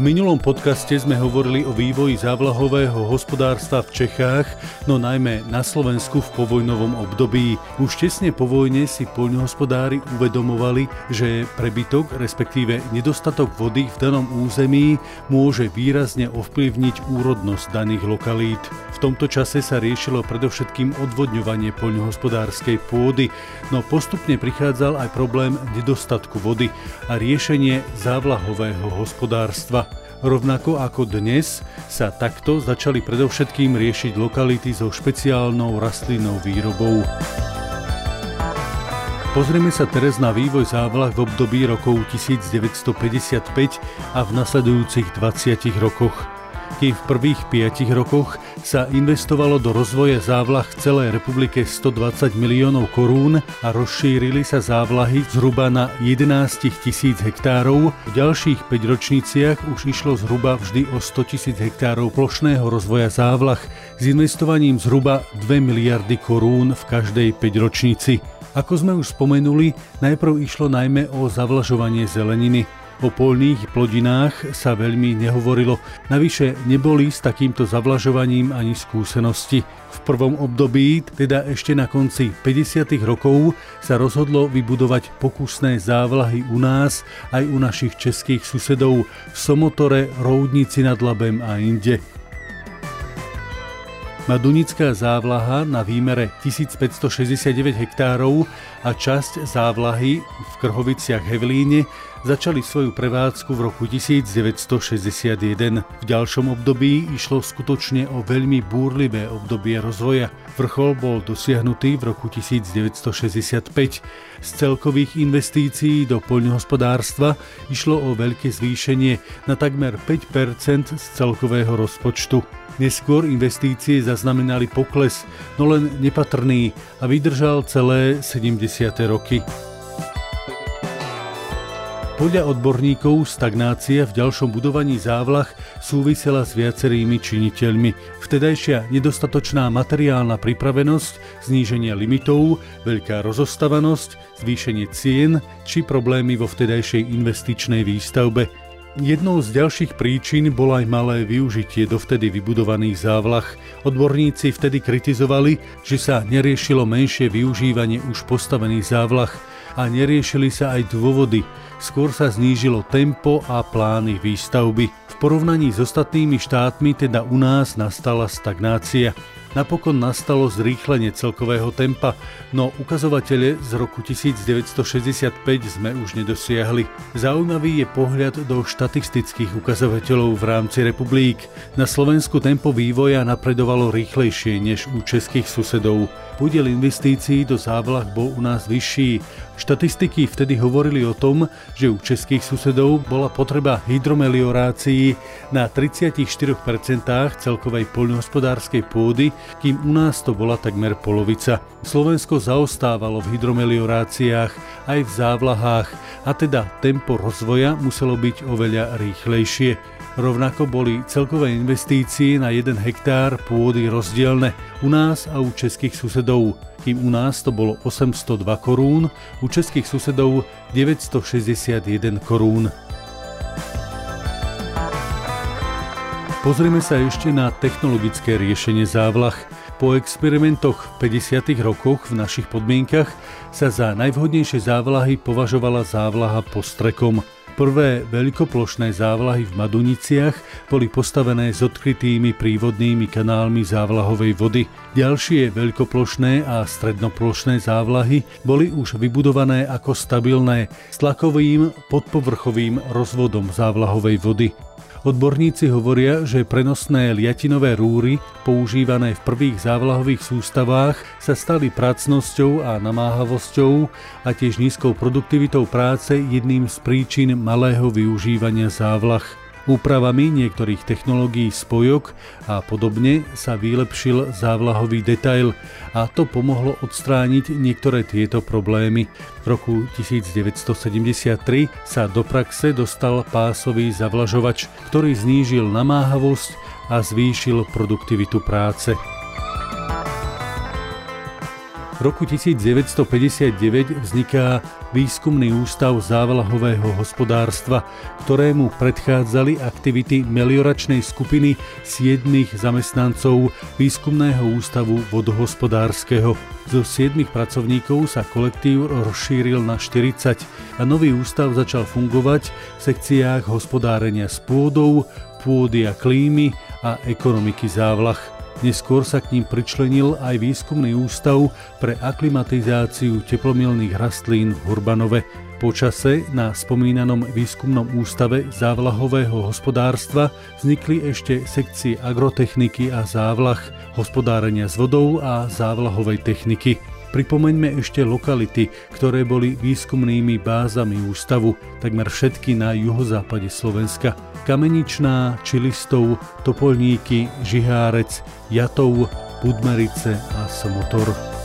minulom podcaste sme hovorili o vývoji závlahového hospodárstva v Čechách, no najmä na Slovensku v povojnovom období. Už tesne po vojne si poľnohospodári uvedomovali, že prebytok, respektíve nedostatok vody v danom území môže výrazne ovplyvniť úrodnosť daných lokalít. V tomto čase sa riešilo predovšetkým odvodňovanie poľnohospodárskej pôdy, no postupne prichádzal aj problém nedostatku vody a riešenie závlahového hospodárstva. Rovnako ako dnes sa takto začali predovšetkým riešiť lokality so špeciálnou rastlinnou výrobou. Pozrieme sa teraz na vývoj závlah v období rokov 1955 a v nasledujúcich 20 rokoch kým v prvých 5 rokoch sa investovalo do rozvoja závlah v celej republike 120 miliónov korún a rozšírili sa závlahy zhruba na 11 tisíc hektárov. V ďalších 5 ročniciach už išlo zhruba vždy o 100 tisíc hektárov plošného rozvoja závlah s investovaním zhruba 2 miliardy korún v každej 5 ročnici. Ako sme už spomenuli, najprv išlo najmä o zavlažovanie zeleniny. O polných plodinách sa veľmi nehovorilo, navyše neboli s takýmto zavlažovaním ani skúsenosti. V prvom období, teda ešte na konci 50. rokov, sa rozhodlo vybudovať pokusné závlahy u nás aj u našich českých susedov v Somotore, Roudnici nad Labem a inde. Madunická závlaha na výmere 1569 hektárov a časť závlahy v Krhoviciach Hevlíne začali svoju prevádzku v roku 1961. V ďalšom období išlo skutočne o veľmi búrlivé obdobie rozvoja. Vrchol bol dosiahnutý v roku 1965. Z celkových investícií do poľnohospodárstva išlo o veľké zvýšenie na takmer 5% z celkového rozpočtu. Neskôr investície zaznamenali pokles, no len nepatrný a vydržal celé 70. roky. Podľa odborníkov stagnácia v ďalšom budovaní závlah súvisela s viacerými činiteľmi. Vtedajšia nedostatočná materiálna pripravenosť, zníženie limitov, veľká rozostavanosť, zvýšenie cien či problémy vo vtedajšej investičnej výstavbe. Jednou z ďalších príčin bolo aj malé využitie dovtedy vybudovaných závlah. Odborníci vtedy kritizovali, že sa neriešilo menšie využívanie už postavených závlah a neriešili sa aj dôvody, skôr sa znížilo tempo a plány výstavby. V porovnaní s ostatnými štátmi teda u nás nastala stagnácia. Napokon nastalo zrýchlenie celkového tempa, no ukazovatele z roku 1965 sme už nedosiahli. Zaujímavý je pohľad do štatistických ukazovateľov v rámci republik. Na Slovensku tempo vývoja napredovalo rýchlejšie než u českých susedov. Podiel investícií do závlah bol u nás vyšší. Štatistiky vtedy hovorili o tom, že u českých susedov bola potreba hydromeliorácií na 34% celkovej poľnohospodárskej pôdy, kým u nás to bola takmer polovica. Slovensko zaostávalo v hydromelioráciách aj v závlahách a teda tempo rozvoja muselo byť oveľa rýchlejšie. Rovnako boli celkové investície na 1 hektár pôdy rozdielne u nás a u českých susedov, kým u nás to bolo 802 korún, u českých susedov 961 korún. Pozrieme sa ešte na technologické riešenie závlah. Po experimentoch v 50. rokoch v našich podmienkach sa za najvhodnejšie závlahy považovala závlaha postrekom. Prvé veľkoplošné závlahy v Maduniciach boli postavené s odkrytými prívodnými kanálmi závlahovej vody. Ďalšie veľkoplošné a strednoplošné závlahy boli už vybudované ako stabilné s tlakovým podpovrchovým rozvodom závlahovej vody. Odborníci hovoria, že prenosné liatinové rúry, používané v prvých závlahových sústavách, sa stali pracnosťou a namáhavosťou a tiež nízkou produktivitou práce jedným z príčin malého využívania závlah. Úpravami niektorých technológií spojok a podobne sa vylepšil závlahový detail a to pomohlo odstrániť niektoré tieto problémy. V roku 1973 sa do praxe dostal pásový zavlažovač, ktorý znížil namáhavosť a zvýšil produktivitu práce. V roku 1959 vzniká Výskumný ústav závlahového hospodárstva, ktorému predchádzali aktivity melioračnej skupiny siedmých zamestnancov Výskumného ústavu vodohospodárskeho. Zo siedmých pracovníkov sa kolektív rozšíril na 40 a nový ústav začal fungovať v sekciách hospodárenia s pôdou, pôdy a klímy a ekonomiky závlach. Neskôr sa k ním pričlenil aj výskumný ústav pre aklimatizáciu teplomilných rastlín v Hurbanove. Počase na spomínanom výskumnom ústave závlahového hospodárstva vznikli ešte sekcie agrotechniky a závlah, hospodárenia s vodou a závlahovej techniky. Pripomeňme ešte lokality, ktoré boli výskumnými bázami ústavu, takmer všetky na juhozápade Slovenska. Kameničná, Čilistov, Topolníky, Žihárec, Jatov, Budmerice a Somotor.